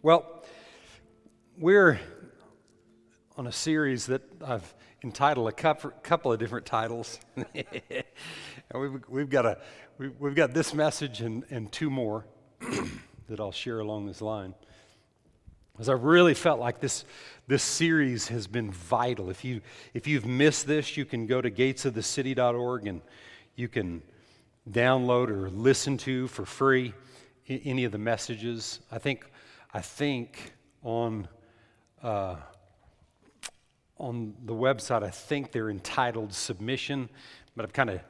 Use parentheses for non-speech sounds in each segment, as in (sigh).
Well, we're on a series that I've entitled a couple of different titles. (laughs) we've, we've, got a, we've got this message and, and two more (clears throat) that I'll share along this line. Because I really felt like this, this series has been vital. If, you, if you've missed this, you can go to gatesofthecity.org and you can download or listen to for free any of the messages. I think, I think on, uh, on the website, I think they're entitled Submission, but I've kind of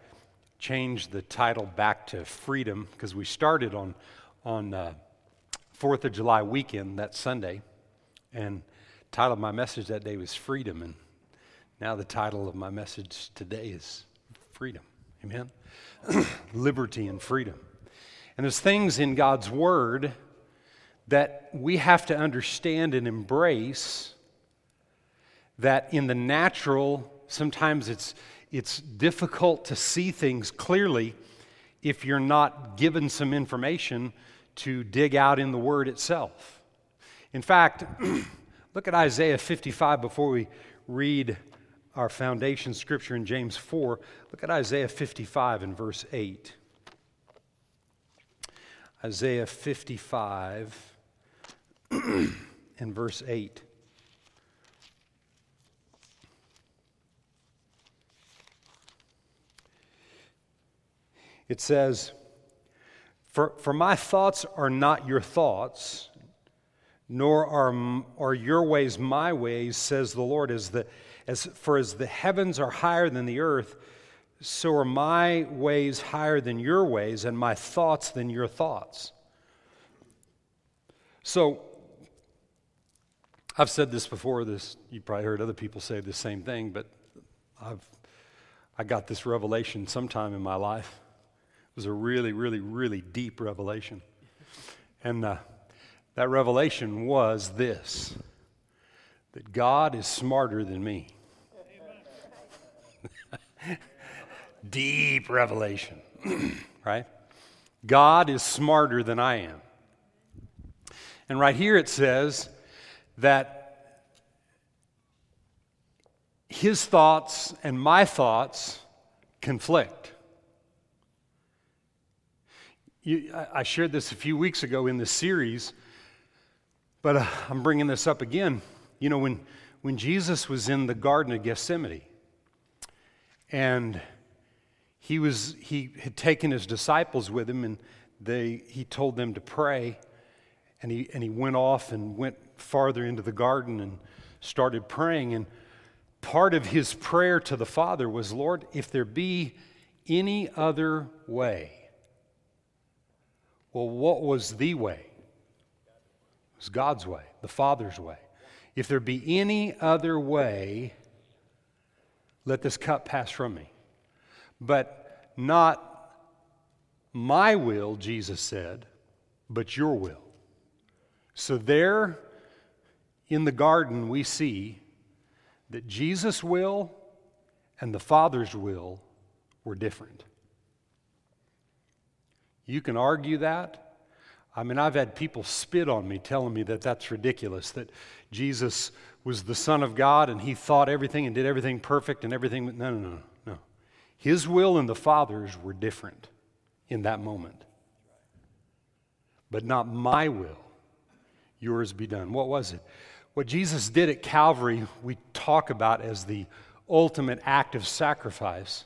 changed the title back to Freedom because we started on, on uh, 4th of July weekend, that Sunday, and title of my message that day was Freedom, and now the title of my message today is Freedom. Amen? (clears throat) Liberty and freedom. And there's things in God's Word that we have to understand and embrace that in the natural, sometimes it's, it's difficult to see things clearly if you're not given some information to dig out in the Word itself. In fact, (clears throat) look at Isaiah 55 before we read our foundation scripture in James 4. Look at Isaiah 55 and verse 8. Isaiah 55 (clears throat) and verse 8. It says, for, for my thoughts are not your thoughts, nor are, are your ways my ways, says the Lord. As the, as, for as the heavens are higher than the earth, so are my ways higher than your ways, and my thoughts than your thoughts. So, I've said this before. This you probably heard other people say the same thing, but I've I got this revelation sometime in my life. It was a really, really, really deep revelation, and uh, that revelation was this: that God is smarter than me. (laughs) deep revelation, (clears throat) right? God is smarter than I am. And right here it says that his thoughts and my thoughts conflict. You, I shared this a few weeks ago in this series, but uh, I'm bringing this up again. You know, when, when Jesus was in the Garden of Gethsemane, and he, was, he had taken his disciples with him, and they, he told them to pray. And he, and he went off and went farther into the garden and started praying. And part of his prayer to the Father was, Lord, if there be any other way. Well, what was the way? It was God's way, the Father's way. If there be any other way, let this cup pass from me. But not my will, Jesus said, but your will. So, there in the garden, we see that Jesus' will and the Father's will were different. You can argue that. I mean, I've had people spit on me telling me that that's ridiculous, that Jesus was the Son of God and he thought everything and did everything perfect and everything. No, no, no, no. His will and the Father's were different in that moment. But not my will yours be done. What was it? What Jesus did at Calvary, we talk about as the ultimate act of sacrifice.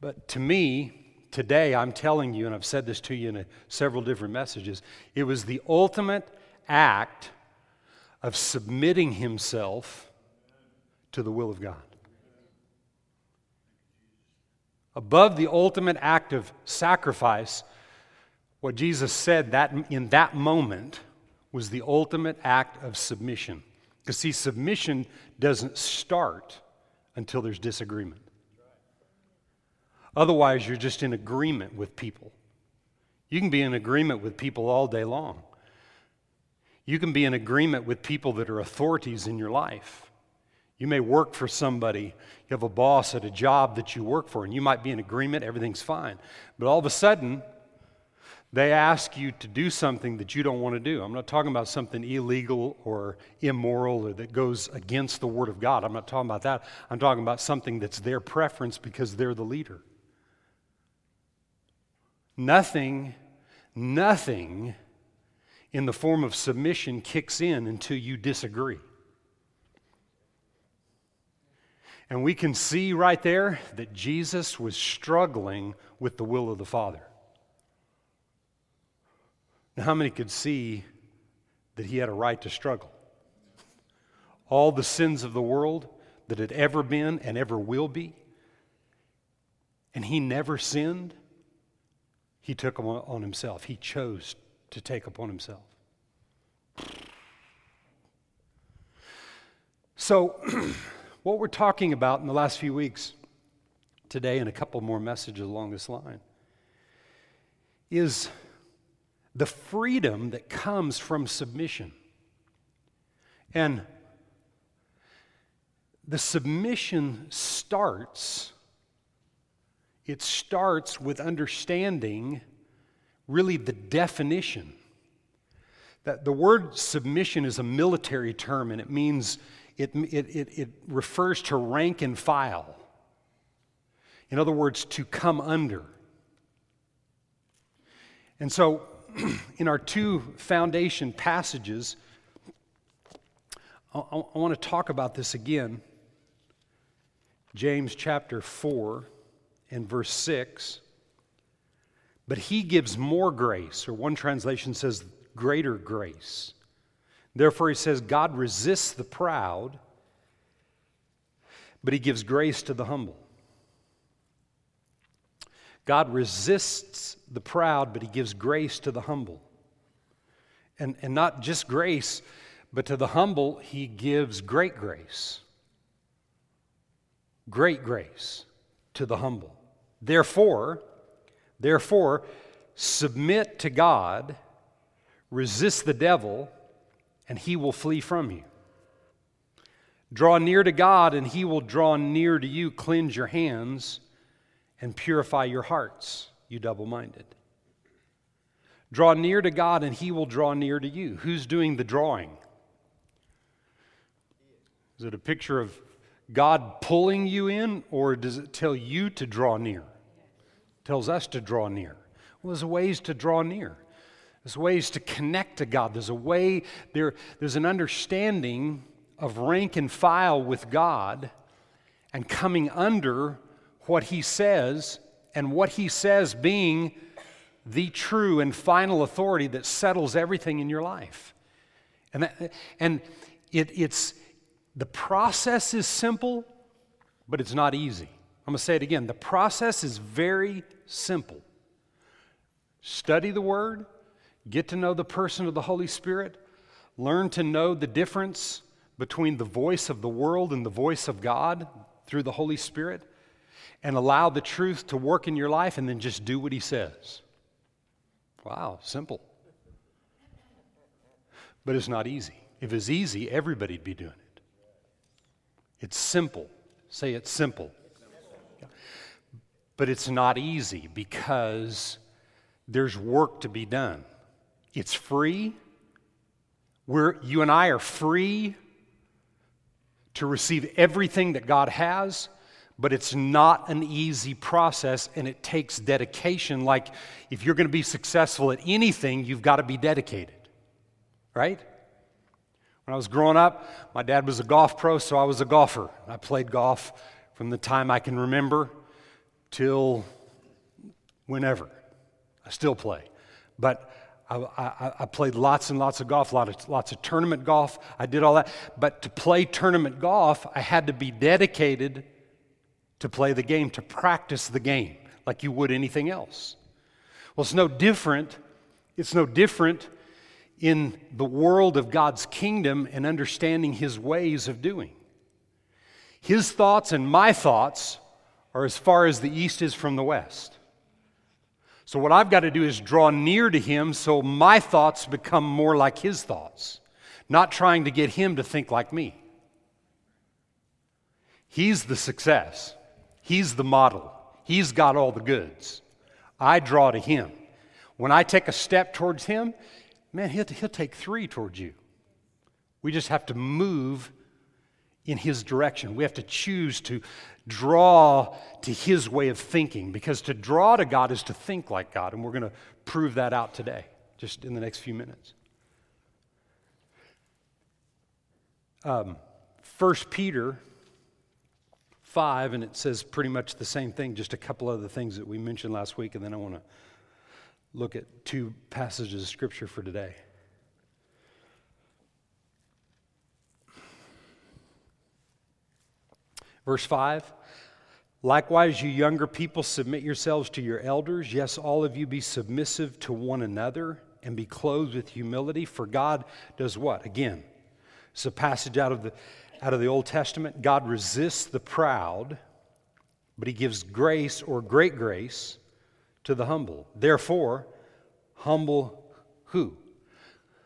But to me, today, I'm telling you, and I've said this to you in a, several different messages, it was the ultimate act of submitting himself to the will of God. Above the ultimate act of sacrifice, what Jesus said that in that moment was the ultimate act of submission. Because, see, submission doesn't start until there's disagreement. Otherwise, you're just in agreement with people. You can be in agreement with people all day long. You can be in agreement with people that are authorities in your life. You may work for somebody, you have a boss at a job that you work for, and you might be in agreement, everything's fine. But all of a sudden, they ask you to do something that you don't want to do. I'm not talking about something illegal or immoral or that goes against the Word of God. I'm not talking about that. I'm talking about something that's their preference because they're the leader. Nothing, nothing in the form of submission kicks in until you disagree. And we can see right there that Jesus was struggling with the will of the Father. How many could see that he had a right to struggle? All the sins of the world that had ever been and ever will be, and he never sinned, he took them on himself. He chose to take upon himself. So, (clears throat) what we're talking about in the last few weeks, today, and a couple more messages along this line, is the freedom that comes from submission. And the submission starts, it starts with understanding really the definition. That the word submission is a military term and it means it, it, it, it refers to rank and file. In other words, to come under. And so (clears throat) in our two foundation passages, I, I, want to talk about this again. James chapter 4 and verse 6. But he gives more grace, or one translation says greater grace. Therefore, he says, God resists the proud, but he gives grace to the humble. God resists the proud, but he gives grace to the humble. And, and not just grace, but to the humble, he gives great grace. Great grace to the humble. Therefore, therefore, submit to God, resist the devil, and he will flee from you. Draw near to God, and he will draw near to you. Cleanse your hands and purify your hearts, you double minded. Draw near to God, and He will draw near to you. Who's doing the drawing? Is it a picture of God pulling you in, or does it tell you to draw near? It tells us to draw near. Well, there's ways to draw near. There's ways to connect to God. There's a way, there, there's an understanding of rank and file with God and coming under what he says, and what he says being the true and final authority that settles everything in your life. And, that, and it, it's, the process is simple, but it's not easy. I'm going to say it again. The process is very simple. Study the Word, get to know the person of the Holy Spirit, learn to know the difference between the voice of the world and the voice of God through the Holy Spirit and allow the truth to work in your life and then just do what he says. Wow, simple. But it's not easy. If it's easy, everybody'd be doing it. It's simple. Say it's simple. But it's not easy because there's work to be done. It's free. We're, you and I are free to receive everything that God has but it's not an easy process and it takes dedication. Like if you're going to be successful at anything, you've got to be dedicated, right? When I was growing up, my dad was a golf pro, so I was a golfer. I played golf from the time I can remember till whenever. I still play. But I, I, I, played lots and lots of golf, lots of, lots of tournament golf. I did all that. But to play tournament golf, I had to be dedicated to play the game, to practice the game like you would anything else. Well, it's no different. It's no different in the world of God's kingdom and understanding His ways of doing. His thoughts and my thoughts are as far as the east is from the west. So, what I've got to do is draw near to Him so my thoughts become more like His thoughts, not trying to get Him to think like me. He's the success. He's the model, He's got all the goods. I draw to Him. When I take a step towards Him, man, He'll, he'll take three towards you. We just have to move in His direction. We have to choose to draw to His way of thinking because to draw to God is to think like God, and we're going to prove that out today, just in the next few minutes. Um, 1 Peter 5, and it says pretty much the same thing, just a couple other things that we mentioned last week, and then I want to look at two passages of Scripture for today. Verse 5 Likewise, you younger people, submit yourselves to your elders. Yes, all of you be submissive to one another and be clothed with humility, for God does what? Again, it's a passage out of the, out of the Old Testament. God resists the proud, but he gives grace or great grace to the humble. Therefore, humble who?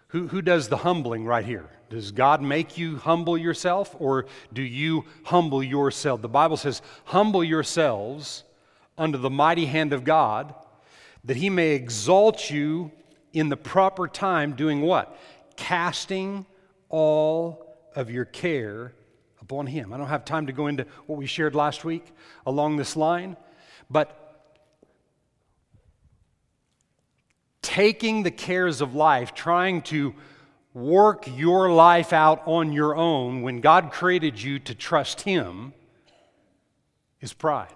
Who, who does the humbling right here? Does God make you humble yourself or do you humble yourself? The Bible says, Humble yourselves under the mighty hand of God, that he may exalt you in the proper time, doing what? Casting all of your care upon him. I don't have time to go into what we shared last week along this line, but taking the cares of life, trying to work your life out on your own when God created you to trust Him is pride.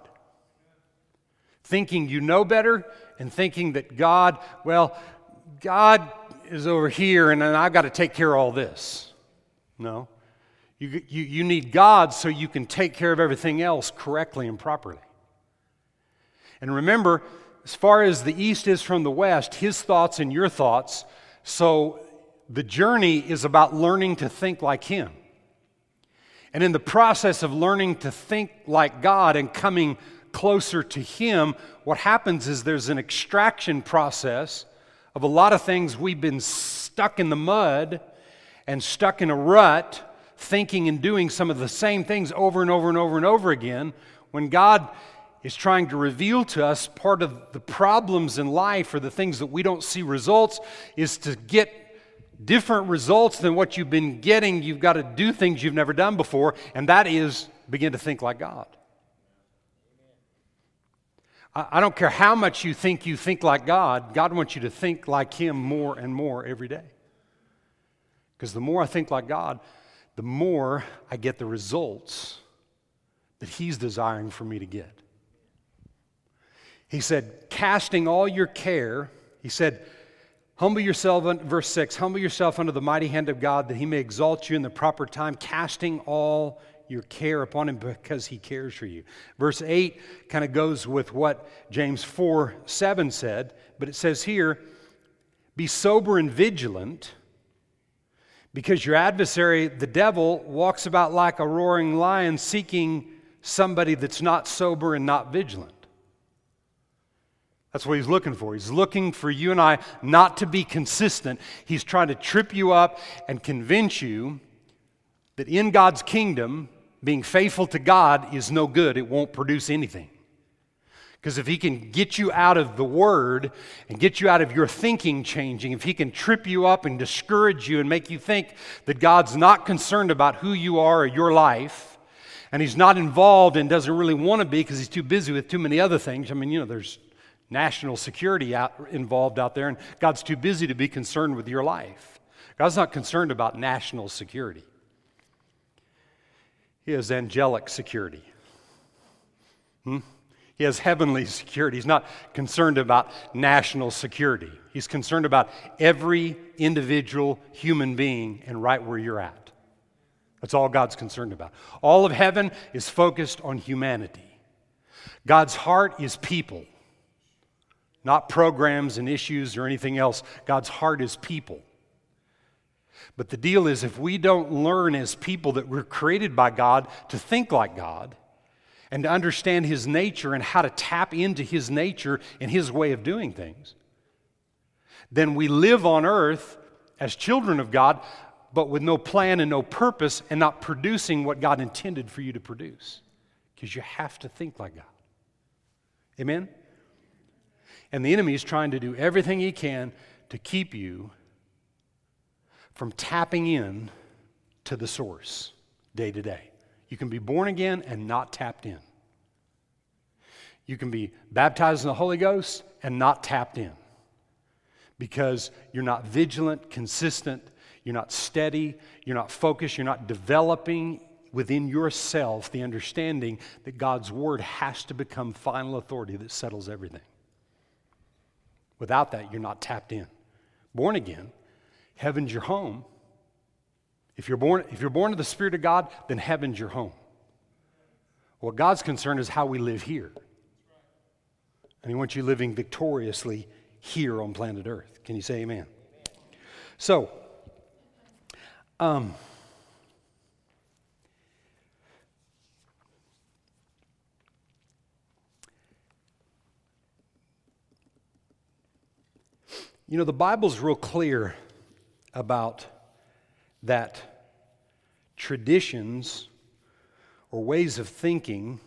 Thinking you know better and thinking that God, well, God is over here and I've got to take care of all this. No. You, you, you need God so you can take care of everything else correctly and properly. And remember, as far as the east is from the west, his thoughts and your thoughts. So the journey is about learning to think like Him. And in the process of learning to think like God and coming closer to Him, what happens is there's an extraction process of a lot of things we've been stuck in the mud and stuck in a rut, thinking and doing some of the same things over and over and over and over again. When God is trying to reveal to us part of the problems in life or the things that we don't see results is to get different results than what you've been getting, you've got to do things you've never done before, and that is begin to think like God. I don't care how much you think you think like God, God wants you to think like Him more and more every day. Because the more I think like God, the more I get the results that He's desiring for me to get. He said, casting all your care, He said, Humble yourself, verse 6, humble yourself under the mighty hand of God that he may exalt you in the proper time, casting all your care upon him because he cares for you. Verse 8 kind of goes with what James 4 7 said, but it says here, Be sober and vigilant, because your adversary, the devil, walks about like a roaring lion seeking somebody that's not sober and not vigilant. That's what he's looking for. He's looking for you and I not to be consistent. He's trying to trip you up and convince you that in God's kingdom, being faithful to God is no good. It won't produce anything. Because if he can get you out of the word and get you out of your thinking changing, if he can trip you up and discourage you and make you think that God's not concerned about who you are or your life, and he's not involved and doesn't really want to be because he's too busy with too many other things. I mean, you know, there's national security out, involved out there, and God's too busy to be concerned with your life. God's not concerned about national security, He has angelic security. Hmm? He has heavenly security. He's not concerned about national security. He's concerned about every individual human being and right where you're at. That's all God's concerned about. All of heaven is focused on humanity. God's heart is people not programs and issues or anything else. God's heart is people. But the deal is, if we don't learn as people that we're created by God to think like God and to understand His nature and how to tap into His nature and His way of doing things, then we live on earth as children of God, but with no plan and no purpose and not producing what God intended for you to produce. Because you have to think like God. Amen? And the enemy is trying to do everything he can to keep you from tapping in to the source day to day. You can be born again and not tapped in. You can be baptized in the Holy Ghost and not tapped in because you're not vigilant, consistent, you're not steady, you're not focused, you're not developing within yourself the understanding that God's Word has to become final authority that settles everything. Without that, you're not tapped in. Born again, heaven's your home. If you're born, if you're born of the Spirit of God, then heaven's your home. What God's concerned is how we live here. And He wants you living victoriously here on planet Earth. Can you say amen? So, um, You know, the Bible's real clear about that traditions or ways of thinking.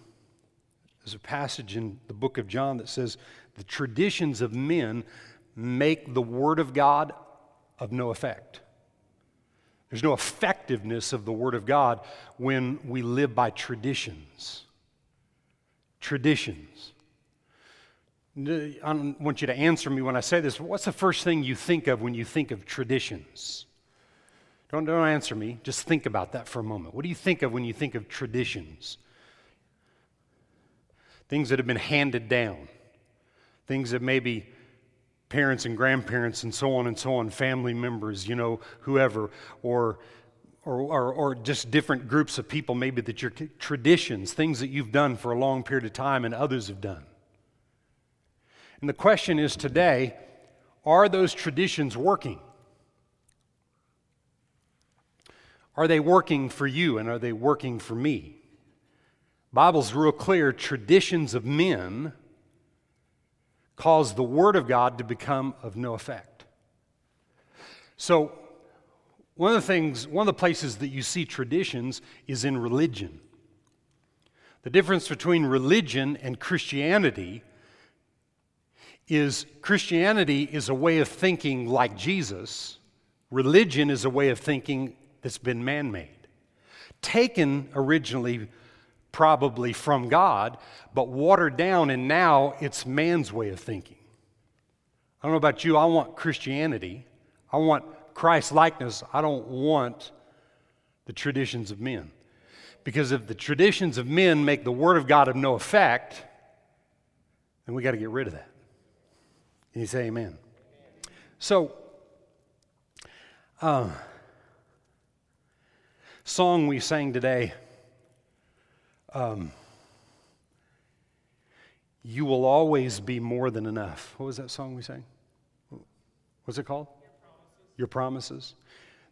There's a passage in the book of John that says the traditions of men make the Word of God of no effect. There's no effectiveness of the Word of God when we live by traditions. Traditions. I want you to answer me when I say this. What's the first thing you think of when you think of traditions? Don't, don't answer me. Just think about that for a moment. What do you think of when you think of traditions? Things that have been handed down, things that maybe parents and grandparents and so on and so on, family members, you know, whoever, or, or, or, or just different groups of people, maybe that your traditions, things that you've done for a long period of time and others have done. And the question is today are those traditions working? Are they working for you and are they working for me? Bible's real clear traditions of men cause the word of God to become of no effect. So, one of the things, one of the places that you see traditions is in religion. The difference between religion and Christianity is Christianity is a way of thinking like Jesus, religion is a way of thinking that's been man made. Taken originally probably from God, but watered down, and now it's man's way of thinking. I don't know about you, I want Christianity. I want Christ likeness. I don't want the traditions of men. Because if the traditions of men make the Word of God of no effect, then we got to get rid of that. Can you say amen? So, uh, song we sang today, um, You Will Always Be More Than Enough. What was that song we sang? What's it called? Your promises. Your promises.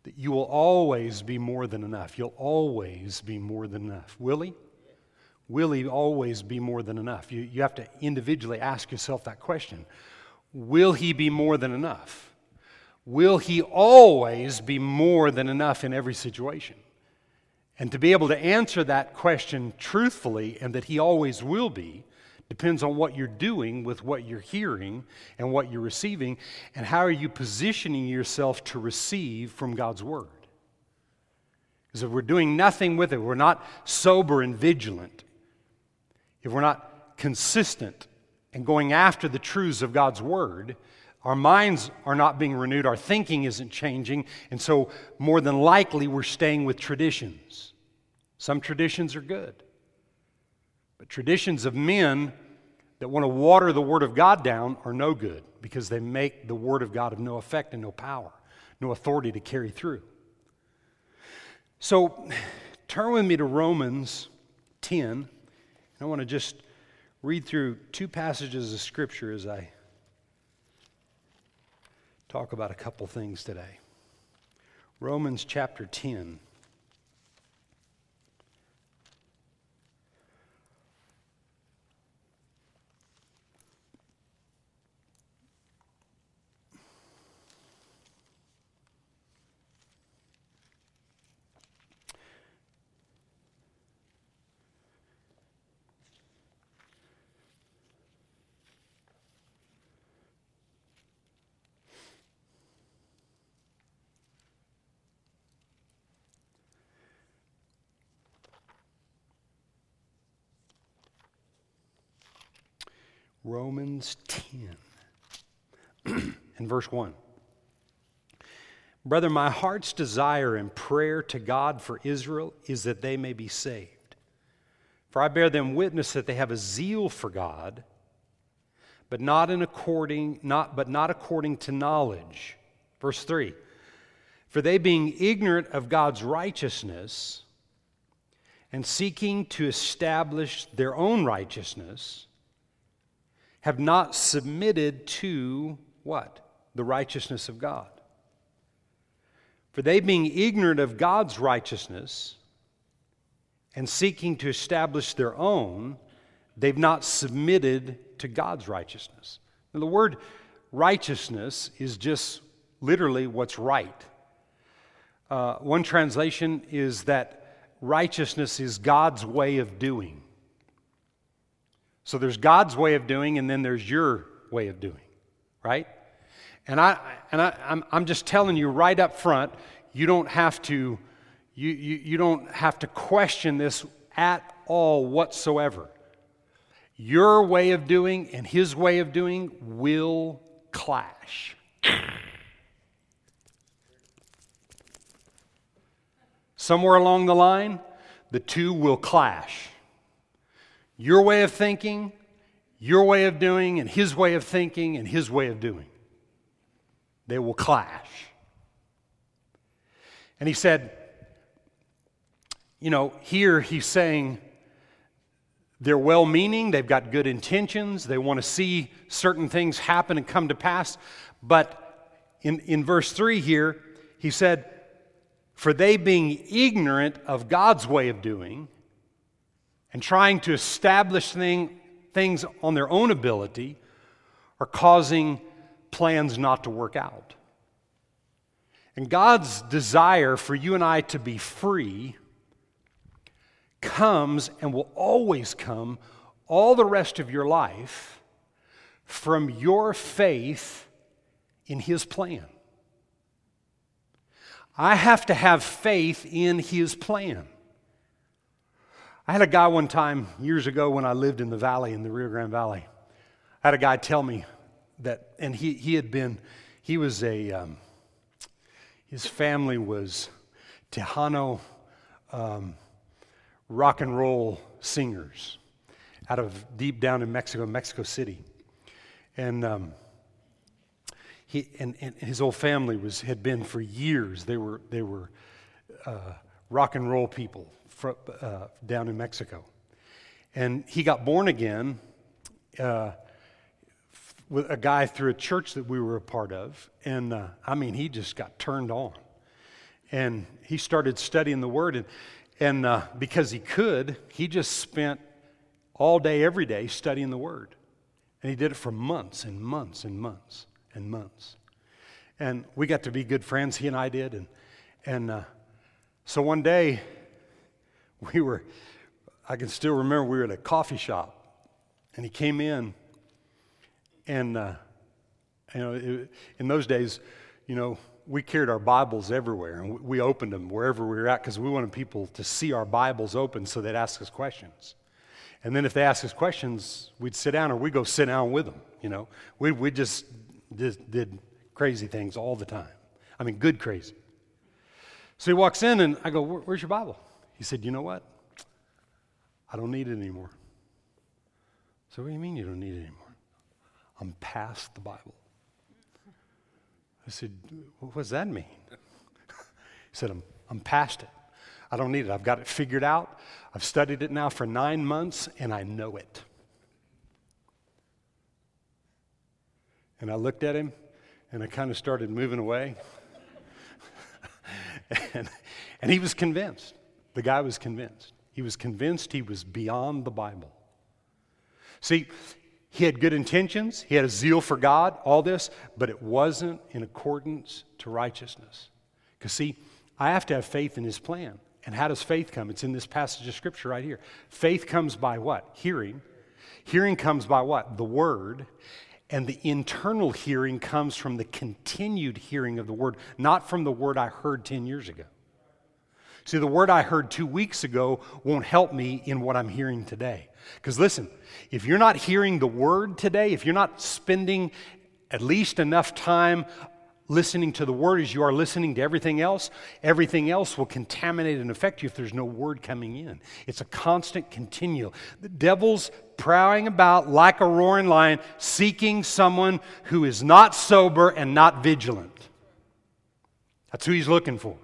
That you will always be more than enough. You'll always be more than enough. Will he? Will he always be more than enough? You, you have to individually ask yourself that question. Will he be more than enough? Will he always be more than enough in every situation? And to be able to answer that question truthfully and that he always will be depends on what you're doing with what you're hearing and what you're receiving and how are you positioning yourself to receive from God's word. Because if we're doing nothing with it, we're not sober and vigilant, if we're not consistent and going after the truths of God's Word, our minds are not being renewed, our thinking isn't changing, and so more than likely we're staying with traditions. Some traditions are good, but traditions of men that want to water the Word of God down are no good because they make the Word of God of no effect and no power, no authority to carry through. So turn with me to Romans 10. and I want to just read through two passages of Scripture as I talk about a couple things today. Romans chapter 10. Romans 10 (clears throat) and verse 1. Brother, my heart's desire and prayer to God for Israel is that they may be saved. For I bear them witness that they have a zeal for God, but not in according not but not according to knowledge. Verse 3. For they being ignorant of God's righteousness and seeking to establish their own righteousness, have not submitted to what? The righteousness of God. For they, being ignorant of God's righteousness and seeking to establish their own, they've not submitted to God's righteousness. Now, the word righteousness is just literally what's right. Uh, one translation is that righteousness is God's way of doing. So there's God's way of doing, and then there's your way of doing, right? And, I, and I, I'm, I'm just telling you right up front, you don't have to, you, you, you don't have to question this at all whatsoever. Your way of doing and his way of doing will clash. Somewhere along the line, the two will clash. Your way of thinking, your way of doing, and his way of thinking and his way of doing. They will clash. And he said, you know, here he's saying they're well meaning, they've got good intentions, they want to see certain things happen and come to pass. But in, in verse 3 here, he said, For they being ignorant of God's way of doing and trying to establish thing, things on their own ability are causing plans not to work out. And God's desire for you and I to be free comes and will always come all the rest of your life from your faith in His plan. I have to have faith in His plan. I had a guy one time years ago when I lived in the valley, in the Rio Grande Valley. I had a guy tell me that, and he, he had been, he was a, um, his family was Tejano um, rock and roll singers out of deep down in Mexico, Mexico City. And, um, he, and, and, his whole family was, had been for years, they were, they were uh, rock and roll people for, uh, down in Mexico. And he got born again uh, with a guy through a church that we were a part of. And uh, I mean, he just got turned on. And he started studying the Word. And, and uh, because he could, he just spent all day, every day studying the Word. And he did it for months and months and months and months. And we got to be good friends, he and I did. And, and uh, so one day, (laughs) we were, I can still remember we were at a coffee shop. And he came in and, uh, you know, it, in those days, you know, we carried our Bibles everywhere and we opened them wherever we were at because we wanted people to see our Bibles open so they'd ask us questions. And then if they asked us questions, we'd sit down or we'd go sit down with them, you know. We, we just, just did crazy things all the time. I mean, good crazy. So he walks in and I go, Where's your Bible? He said, You know what? I don't need it anymore. So, what do you mean you don't need it anymore? I'm past the Bible. I said, What does that mean? (laughs) he said, I'm, I'm past it. I don't need it. I've got it figured out. I've studied it now for nine months and I know it. And I looked at him and I kind of started moving away. (laughs) and, and he was convinced. The guy was convinced. He was convinced he was beyond the Bible. See, he had good intentions, he had a zeal for God, all this, but it wasn't in accordance to righteousness. Because, see, I have to have faith in his plan. And how does faith come? It's in this passage of scripture right here. Faith comes by what? Hearing. Hearing comes by what? The word. And the internal hearing comes from the continued hearing of the word, not from the word I heard 10 years ago. See, the word I heard two weeks ago won't help me in what I'm hearing today. Because listen, if you're not hearing the word today, if you're not spending at least enough time listening to the word as you are listening to everything else, everything else will contaminate and affect you if there's no word coming in. It's a constant continual. The devil's prowling about like a roaring lion, seeking someone who is not sober and not vigilant. That's who he's looking for.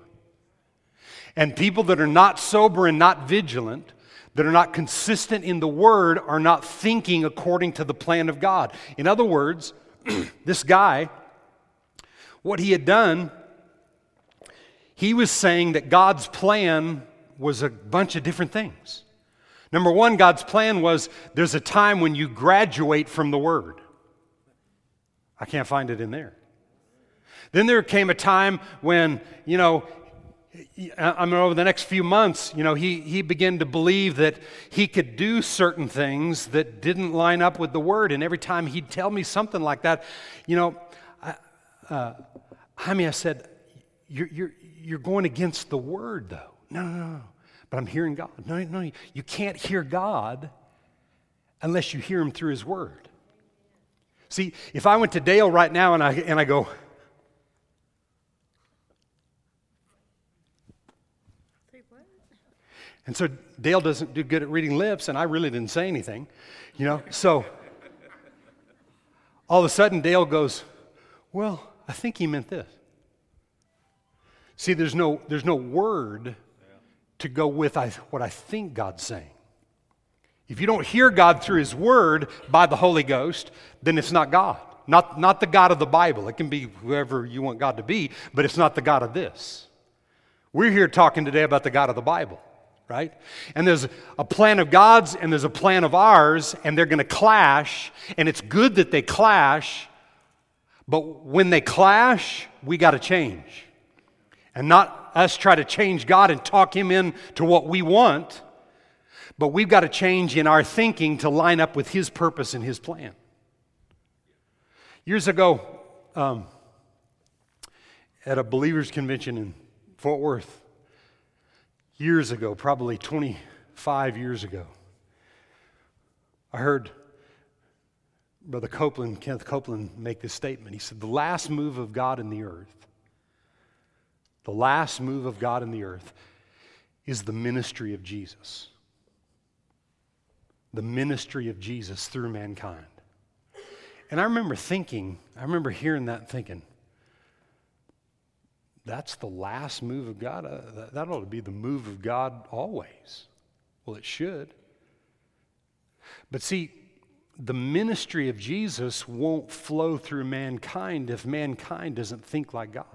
And people that are not sober and not vigilant, that are not consistent in the word, are not thinking according to the plan of God. In other words, (clears throat) this guy what he had done, he was saying that God's plan was a bunch of different things. Number one, God's plan was there's a time when you graduate from the Word. I can't find it in there. Then there came a time when, you know, I mean, over the next few months, you know, he, he began to believe that he could do certain things that didn't line up with the Word. And every time he'd tell me something like that, you know, I, uh, I said, you're, you're, you're going against the word, though. No, no, no. But I'm hearing God. No, no, you can't hear God unless you hear him through his word. See, if I went to Dale right now and I, and I go, And so Dale doesn't do good at reading lips, and I really didn't say anything, you know. So all of a sudden, Dale goes, Well, I think he meant this. See, there's no, there's no word to go with I, what I think God's saying. If you don't hear God through His Word by the Holy Ghost, then it's not God. Not, not the God of the Bible. It can be whoever you want God to be, but it's not the God of this. We're here talking today about the God of the Bible, right? And there's a plan of God's and there's a plan of ours, and they're going to clash, and it's good that they clash but when they clash, we got to change. And not us try to change God and talk Him into what we want, but we've got to change in our thinking to line up with His purpose and His plan. Years ago, um, at a believers' convention in Fort Worth, years ago, probably 25 years ago, I heard Brother Copeland, Kenneth Copeland, make this statement. He said, The last move of God in the earth, the last move of God in the earth is the ministry of Jesus. The ministry of Jesus through mankind. And I remember thinking, I remember hearing that and thinking, that's the last move of God. Uh, that ought to be the move of God always. Well, it should. But see, the ministry of Jesus won't flow through mankind if mankind doesn't think like God.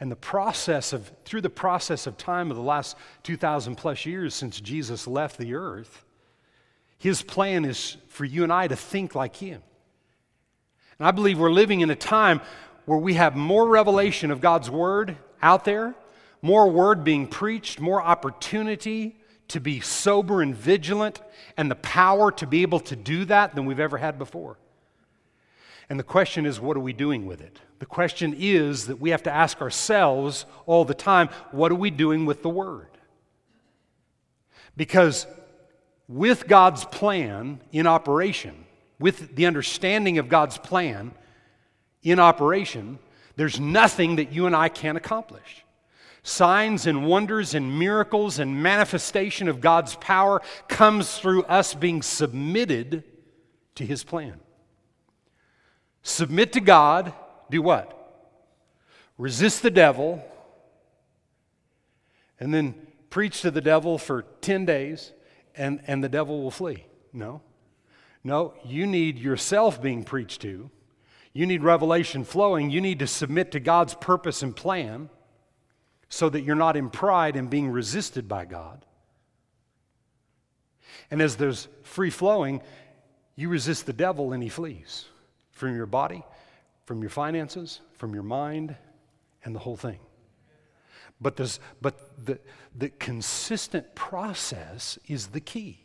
And the process of, through the process of time of the last 2,000 plus years since Jesus left the earth, his plan is for you and I to think like him. And I believe we're living in a time where we have more revelation of God's word out there, more word being preached, more opportunity to be sober and vigilant and the power to be able to do that than we've ever had before. And the question is, what are we doing with it? The question is that we have to ask ourselves all the time what are we doing with the Word? Because with God's plan in operation, with the understanding of God's plan in operation, there's nothing that you and I can't accomplish signs and wonders and miracles and manifestation of God's power comes through us being submitted to His plan. Submit to God, do what? Resist the devil, and then preach to the devil for 10 days, and, and the devil will flee. No. No, you need yourself being preached to. You need revelation flowing. You need to submit to God's purpose and plan so that you're not in pride and being resisted by God. And as there's free flowing, you resist the devil and he flees from your body, from your finances, from your mind, and the whole thing. But, this, but the, the consistent process is the key.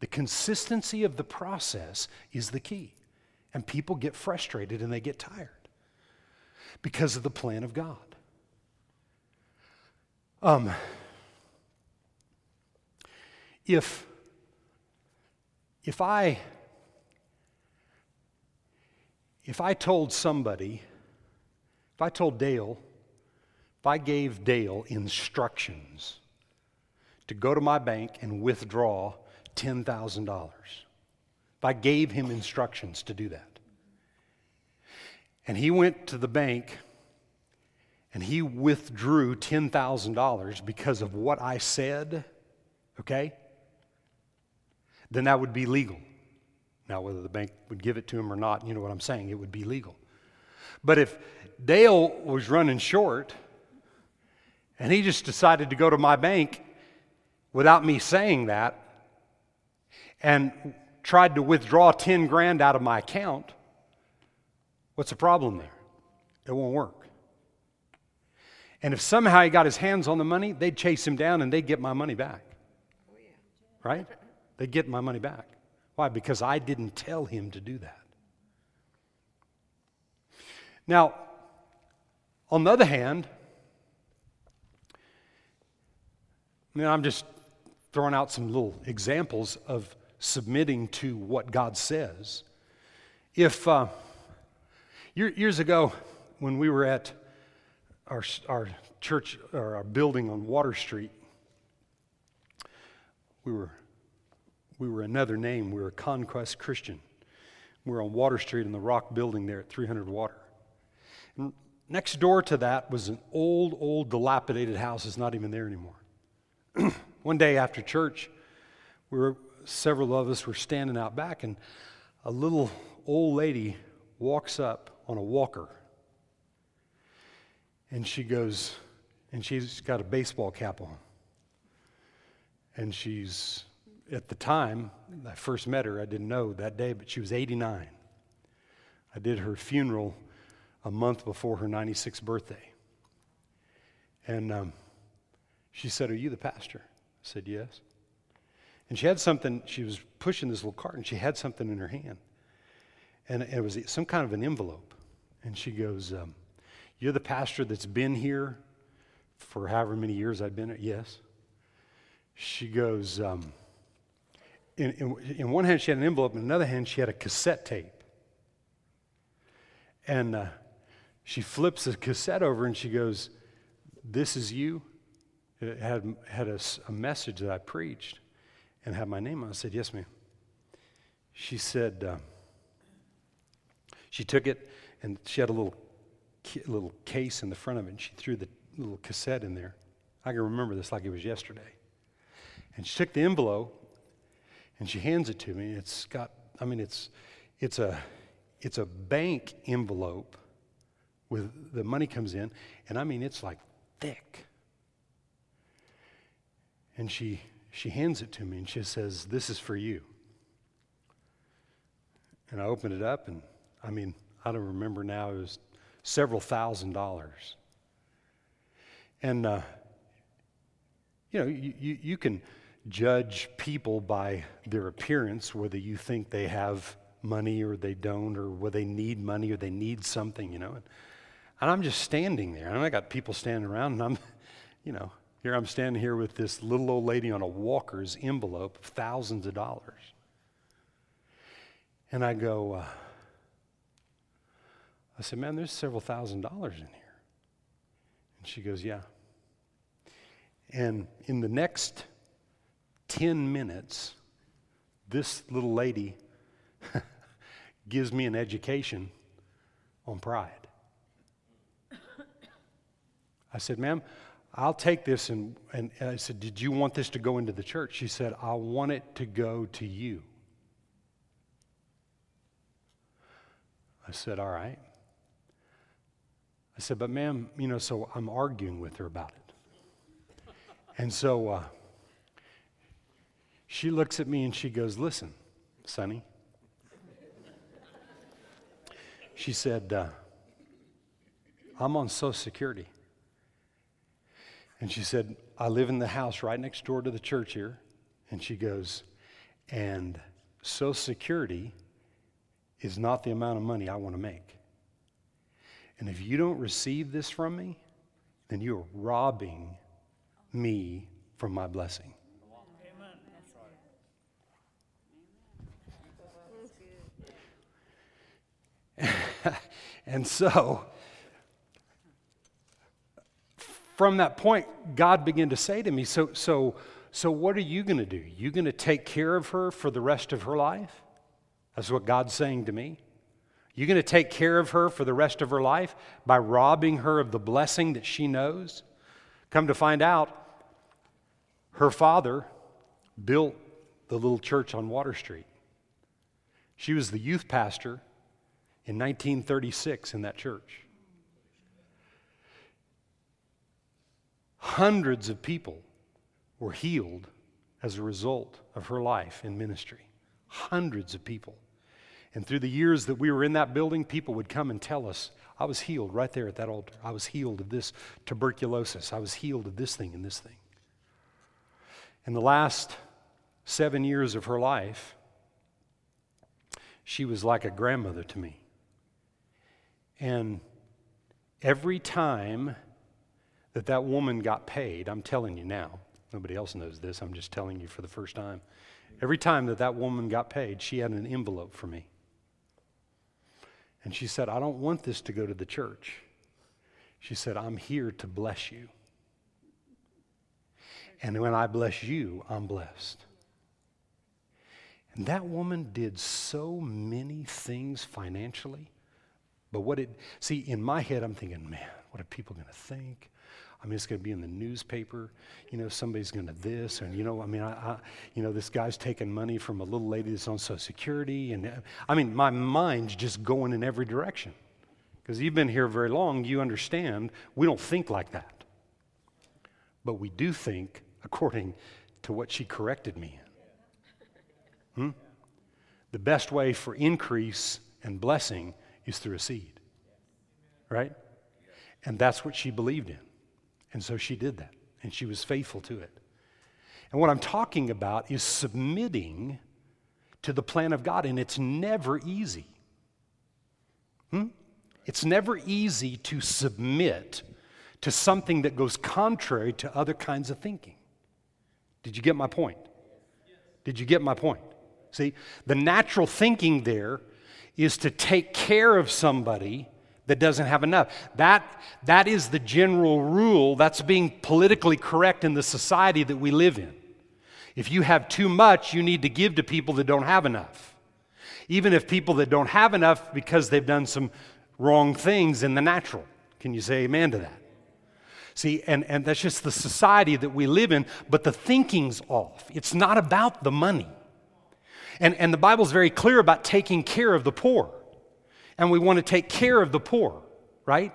The consistency of the process is the key. And people get frustrated and they get tired because of the plan of God. Um, if, if I if I told somebody, if I told Dale, if I gave Dale instructions to go to my bank and withdraw $10,000, if I gave him instructions to do that, and he went to the bank and he withdrew $10,000 because of what I said, okay? Then that would be legal. Now, whether the bank would give it to him or not, you know what I'm saying, it would be legal. But if Dale was running short and he just decided to go to my bank without me saying that and tried to withdraw 10 grand out of my account, what's the problem there? It won't work. And if somehow he got his hands on the money, they'd chase him down and they'd get my money back. Right? They'd get my money back. Why? Because I didn't tell him to do that. Now, on the other hand, I mean, I'm just throwing out some little examples of submitting to what God says. If uh, years ago, when we were at our, our church or our building on Water Street, we were we were another name. We were Conquest Christian. We were on Water Street in the rock building there at 300 Water. And next door to that was an old, old, dilapidated house. It's not even there anymore. (clears throat) One day after church, we were, several of us were standing out back, and a little old lady walks up on a walker. And she goes, and she's got a baseball cap on. And she's at the time I first met her, I didn't know that day, but she was 89. I did her funeral a month before her 96th birthday. And um, she said, Are you the pastor? I said, Yes. And she had something, she was pushing this little cart, and she had something in her hand. And it was some kind of an envelope. And she goes, um, You're the pastor that's been here for however many years I've been here? Yes. She goes, um, in, in, in, one hand she had an envelope, in another hand she had a cassette tape. And uh, she flips the cassette over and she goes, This is you? It had, had a, a message that I preached and had my name on it. I said, Yes, ma'am. She said, uh, She took it and she had a little, little case in the front of it and she threw the little cassette in there. I can remember this like it was yesterday. And she took the envelope and she hands it to me. It's got, I mean, it's, it's, a, it's a bank envelope with the money comes in, and I mean, it's like thick. And she, she hands it to me and she says, This is for you. And I opened it up, and I mean, I don't remember now, it was several thousand dollars. And, uh, you know, you, you, can judge people by their appearance, whether you think they have money or they don't, or whether they need money or they need something, you know. And, and I'm just standing there, and I got people standing around, and I'm, (laughs) you know, here I'm standing here with this little old lady on a walker's envelope of thousands of dollars. And I go, uh, I said, man, there's several thousand dollars in here. And she goes, yeah. And in the next 10 minutes, this little lady (laughs) gives me an education on pride. (coughs) I said, ma'am, I'll take this. And, and, I said, Did you want this to go into the church? She said, I want it to go to you. I said, All right. I said, But ma'am, you know, so I'm arguing with her about it. And so uh, she looks at me and she goes, Listen, Sonny. She said, uh, I'm on Social Security. And she said, I live in the house right next door to the church here. And she goes, and Social Security is not the amount of money I want to make. And if you don't receive this from me, then you're robbing me from my blessing. (laughs) and so, from that point, God began to say to me, So, so, so what are you going to do? You going to take care of her for the rest of her life? That's what God's saying to me. You going to take care of her for the rest of her life by robbing her of the blessing that she knows? Come to find out, her father built the little church on Water Street. She was the youth pastor in 1936 in that church. Hundreds of people were healed as a result of her life in ministry. Hundreds of people. And through the years that we were in that building, people would come and tell us, I was healed right there at that altar. I was healed of this tuberculosis. I was healed of this thing and this thing. In the last seven years of her life, she was like a grandmother to me. And every time that that woman got paid, I'm telling you now, nobody else knows this, I'm just telling you for the first time. Every time that that woman got paid, she had an envelope for me. And she said, I don't want this to go to the church. She said, I'm here to bless you. And when I bless you, I'm blessed. And that woman did so many things financially. But what it, see, in my head, I'm thinking, man, what are people going to think? I mean, it's going to be in the newspaper. You know, somebody's going to this, and you know, I mean, I, I, you know, this guy's taking money from a little lady that's on Social Security, and I mean, my mind's just going in every direction. Because you've been here very long, you understand we don't think like that, but we do think according to what she corrected me in. Hmm? The best way for increase and blessing is through a seed, right? And that's what she believed in. And so she did that, and she was faithful to it. And what I'm talking about is submitting to the plan of God, and it's never easy. Hmm? It's never easy to submit to something that goes contrary to other kinds of thinking. Did you get my point? Did you get my point? See, the natural thinking there is to take care of somebody that doesn't have enough. That, that is the general rule. That's being politically correct in the society that we live in. If you have too much, you need to give to people that don't have enough. Even if people that don't have enough because they've done some wrong things in the natural. Can you say amen to that? See, and, and that's just the society that we live in, but the thinking's off. It's not about the money. And, and the Bible's very clear about taking care of the poor and we want to take care of the poor, right?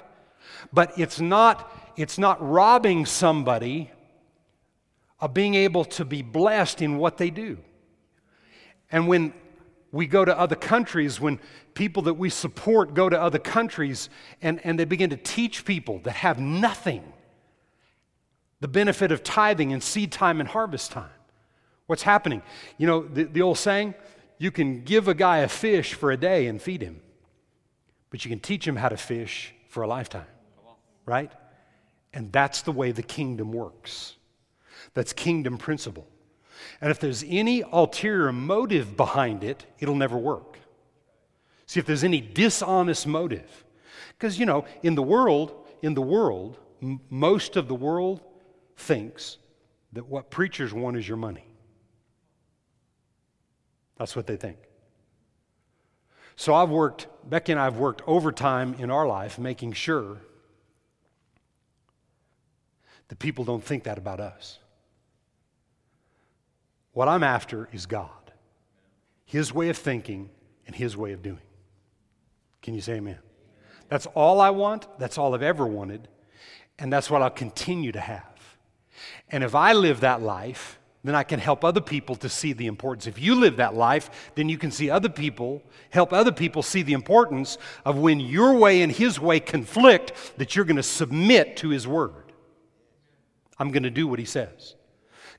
But it's not, it's not robbing somebody of being able to be blessed in what they do. And when we go to other countries, when people that we support go to other countries and, and they begin to teach people that have nothing the benefit of tithing and seed time and harvest time. What's happening? You know, the, the old saying, you can give a guy a fish for a day and feed him but you can teach them how to fish for a lifetime, right? And that's the way the kingdom works. That's kingdom principle. And if there's any ulterior motive behind it, it'll never work. See, if there's any dishonest motive, because, you know, in the world, in the world, m- most of the world thinks that what preachers want is your money. That's what they think. So I've worked, Becky and I have worked overtime in our life making sure that people don't think that about us. What I'm after is God, His way of thinking and His way of doing. Can you say amen? That's all I want. That's all I've ever wanted. And that's what I'll continue to have. And if I live that life, then I can help other people to see the importance. If you live that life, then you can see other people, help other people see the importance of when your way and his way conflict, that you're going to submit to his word. I'm going to do what he says.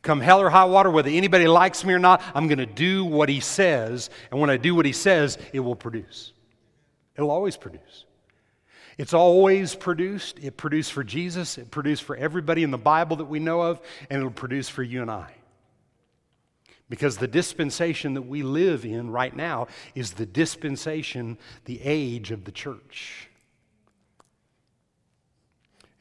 Come hell or high water, whether anybody likes me or not, I'm going to do what he says. And when I do what he says, it will produce. It'll always produce. It's always produced. It produced for Jesus, it produced for everybody in the Bible that we know of, and it'll produce for you and I. Because the dispensation that we live in right now is the dispensation, the age of the church.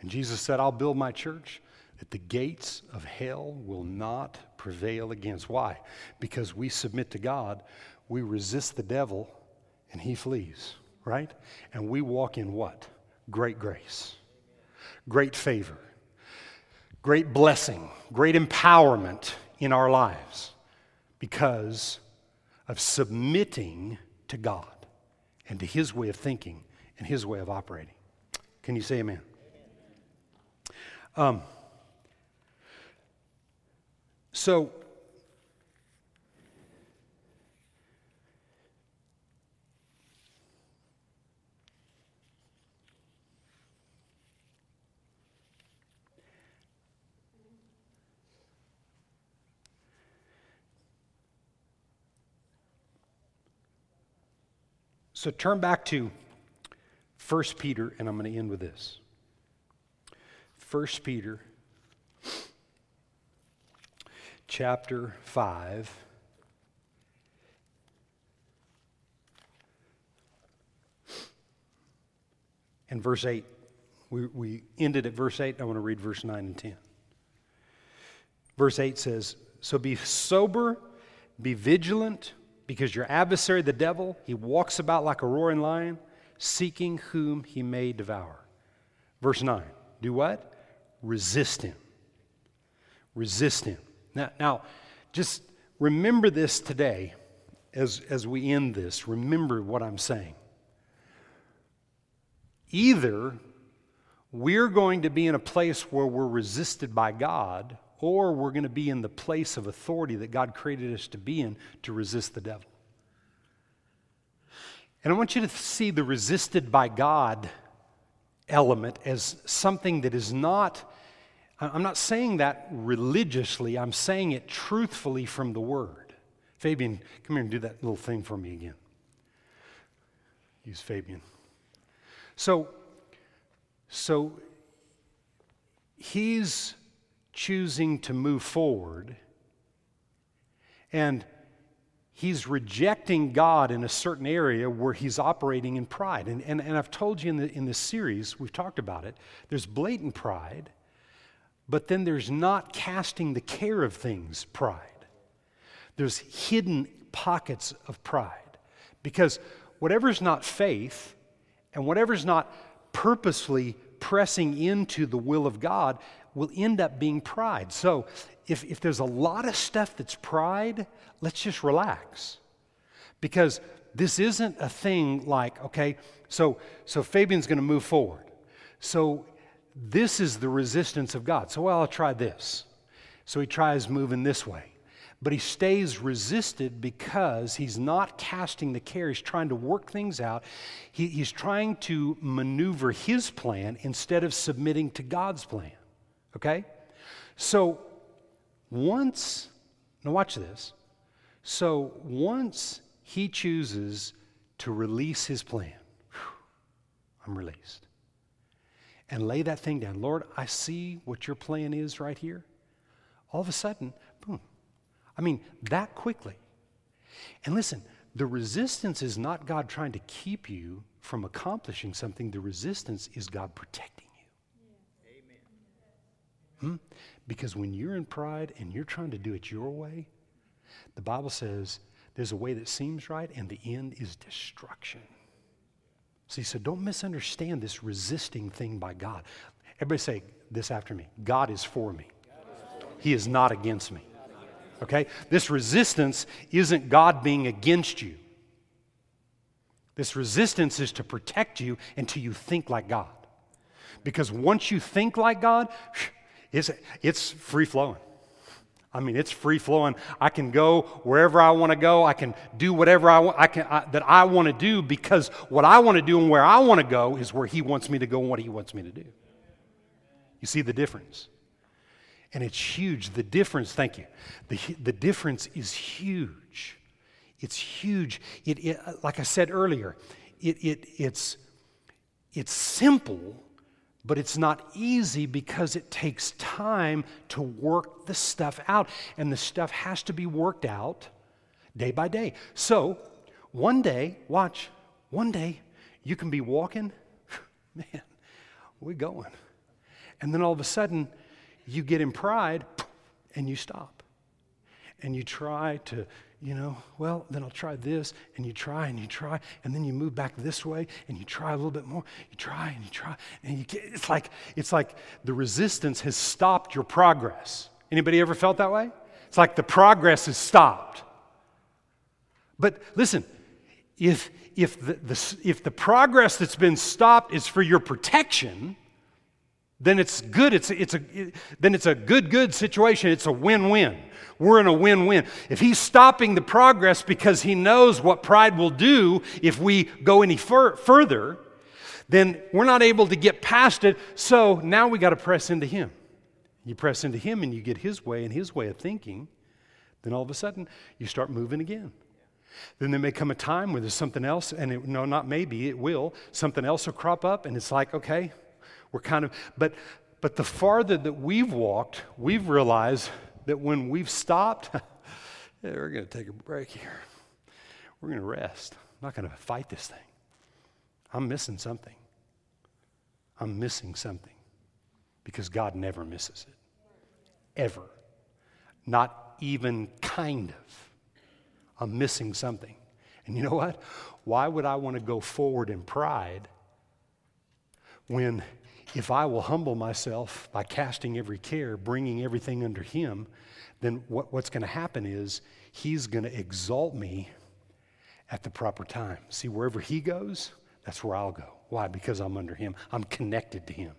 And Jesus said, I'll build my church that the gates of hell will not prevail against. Why? Because we submit to God, we resist the devil, and he flees, right? And we walk in what? Great grace, great favor, great blessing, great empowerment in our lives because of submitting to God and to His way of thinking and His way of operating. Can you say amen? Um, so, So turn back to 1 Peter, and I'm going to end with this. 1 Peter chapter 5. And verse 8. We, we ended at verse 8. I want to read verse 9 and 10. Verse 8 says, So be sober, be vigilant because your adversary, the devil, he walks about like a roaring lion, seeking whom he may devour. Verse 9 do what? Resist him. Resist him. Now, now just remember this today as, as we end this. Remember what I'm saying. Either we're going to be in a place where we're resisted by God, or we're going to be in the place of authority that God created us to be in to resist the devil. And I want you to see the resisted by God element as something that is not, I'm not saying that religiously, I'm saying it truthfully from the Word. Fabian, come here and do that little thing for me again. Use Fabian. So, so he's choosing to move forward. And he's rejecting God in a certain area where he's operating in pride. And, and, and I've told you in, the, in this series, we've talked about it, there's blatant pride, but then there's not casting the care of things pride. There's hidden pockets of pride. Because whatever's not faith and whatever's not purposefully pressing into the will of God will end up being pride. So if, if there's a lot of stuff that's pride, let's just relax. Because this isn't a thing like, okay, so, so Fabian's going to move forward. So this is the resistance of God. So, well, I'll try this. So he tries moving this way. But he stays resisted because he's not casting the care. He's trying to work things out. He, he's trying to maneuver his plan instead of submitting to God's plan. Okay? So once, now watch this. So once he chooses to release his plan, whew, I'm released. And lay that thing down. Lord, I see what your plan is right here. All of a sudden. I mean, that quickly. And listen, the resistance is not God trying to keep you from accomplishing something, the resistance is God protecting you. Amen. Hmm? Because when you're in pride and you're trying to do it your way, the Bible says there's a way that seems right and the end is destruction. See, so don't misunderstand this resisting thing by God. Everybody say this after me God is for me, He is not against me. Okay? This resistance isn't God being against you. This resistance is to protect you until you think like God. Because once you think like God, (sighs) it's, it's free flowing. I mean, it's free flowing. I can go wherever I want to go. I can do whatever I want, I can, I, that I want to do because what I want to do and where I want to go is where He wants me to go and what He wants me to do. You see the difference? And it's huge. The difference, thank you. The, the difference is huge. It's huge. It, it, like I said earlier, it, it, it's, it's simple, but it's not easy because it takes time to work the stuff out. And the stuff has to be worked out day by day. So, one day, watch, one day you can be walking, (laughs) man, we're going. And then all of a sudden, you get in pride and you stop. And you try to, you know, well, then I'll try this, and you try and you try, and then you move back this way and you try a little bit more. You try and you try, and you get, it's like it's like the resistance has stopped your progress. Anybody ever felt that way? It's like the progress has stopped. But listen, if if the, the if the progress that's been stopped is for your protection, then it's good. It's, it's a, it, then it's a good, good situation. It's a win win. We're in a win win. If he's stopping the progress because he knows what pride will do if we go any fur- further, then we're not able to get past it. So now we got to press into him. You press into him and you get his way and his way of thinking, then all of a sudden you start moving again. Then there may come a time where there's something else, and it, no, not maybe, it will. Something else will crop up, and it's like, okay, we're kind of, but, but the farther that we've walked, we've realized that when we've stopped, (laughs) yeah, we're going to take a break here. We're going to rest. I'm not going to fight this thing. I'm missing something. I'm missing something because God never misses it. Ever. Not even kind of. I'm missing something. And you know what? Why would I want to go forward in pride when if I will humble myself by casting every care, bringing everything under Him, then what, what's going to happen is He's going to exalt me at the proper time. See, wherever He goes, that's where I'll go. Why? Because I'm under Him, I'm connected to Him.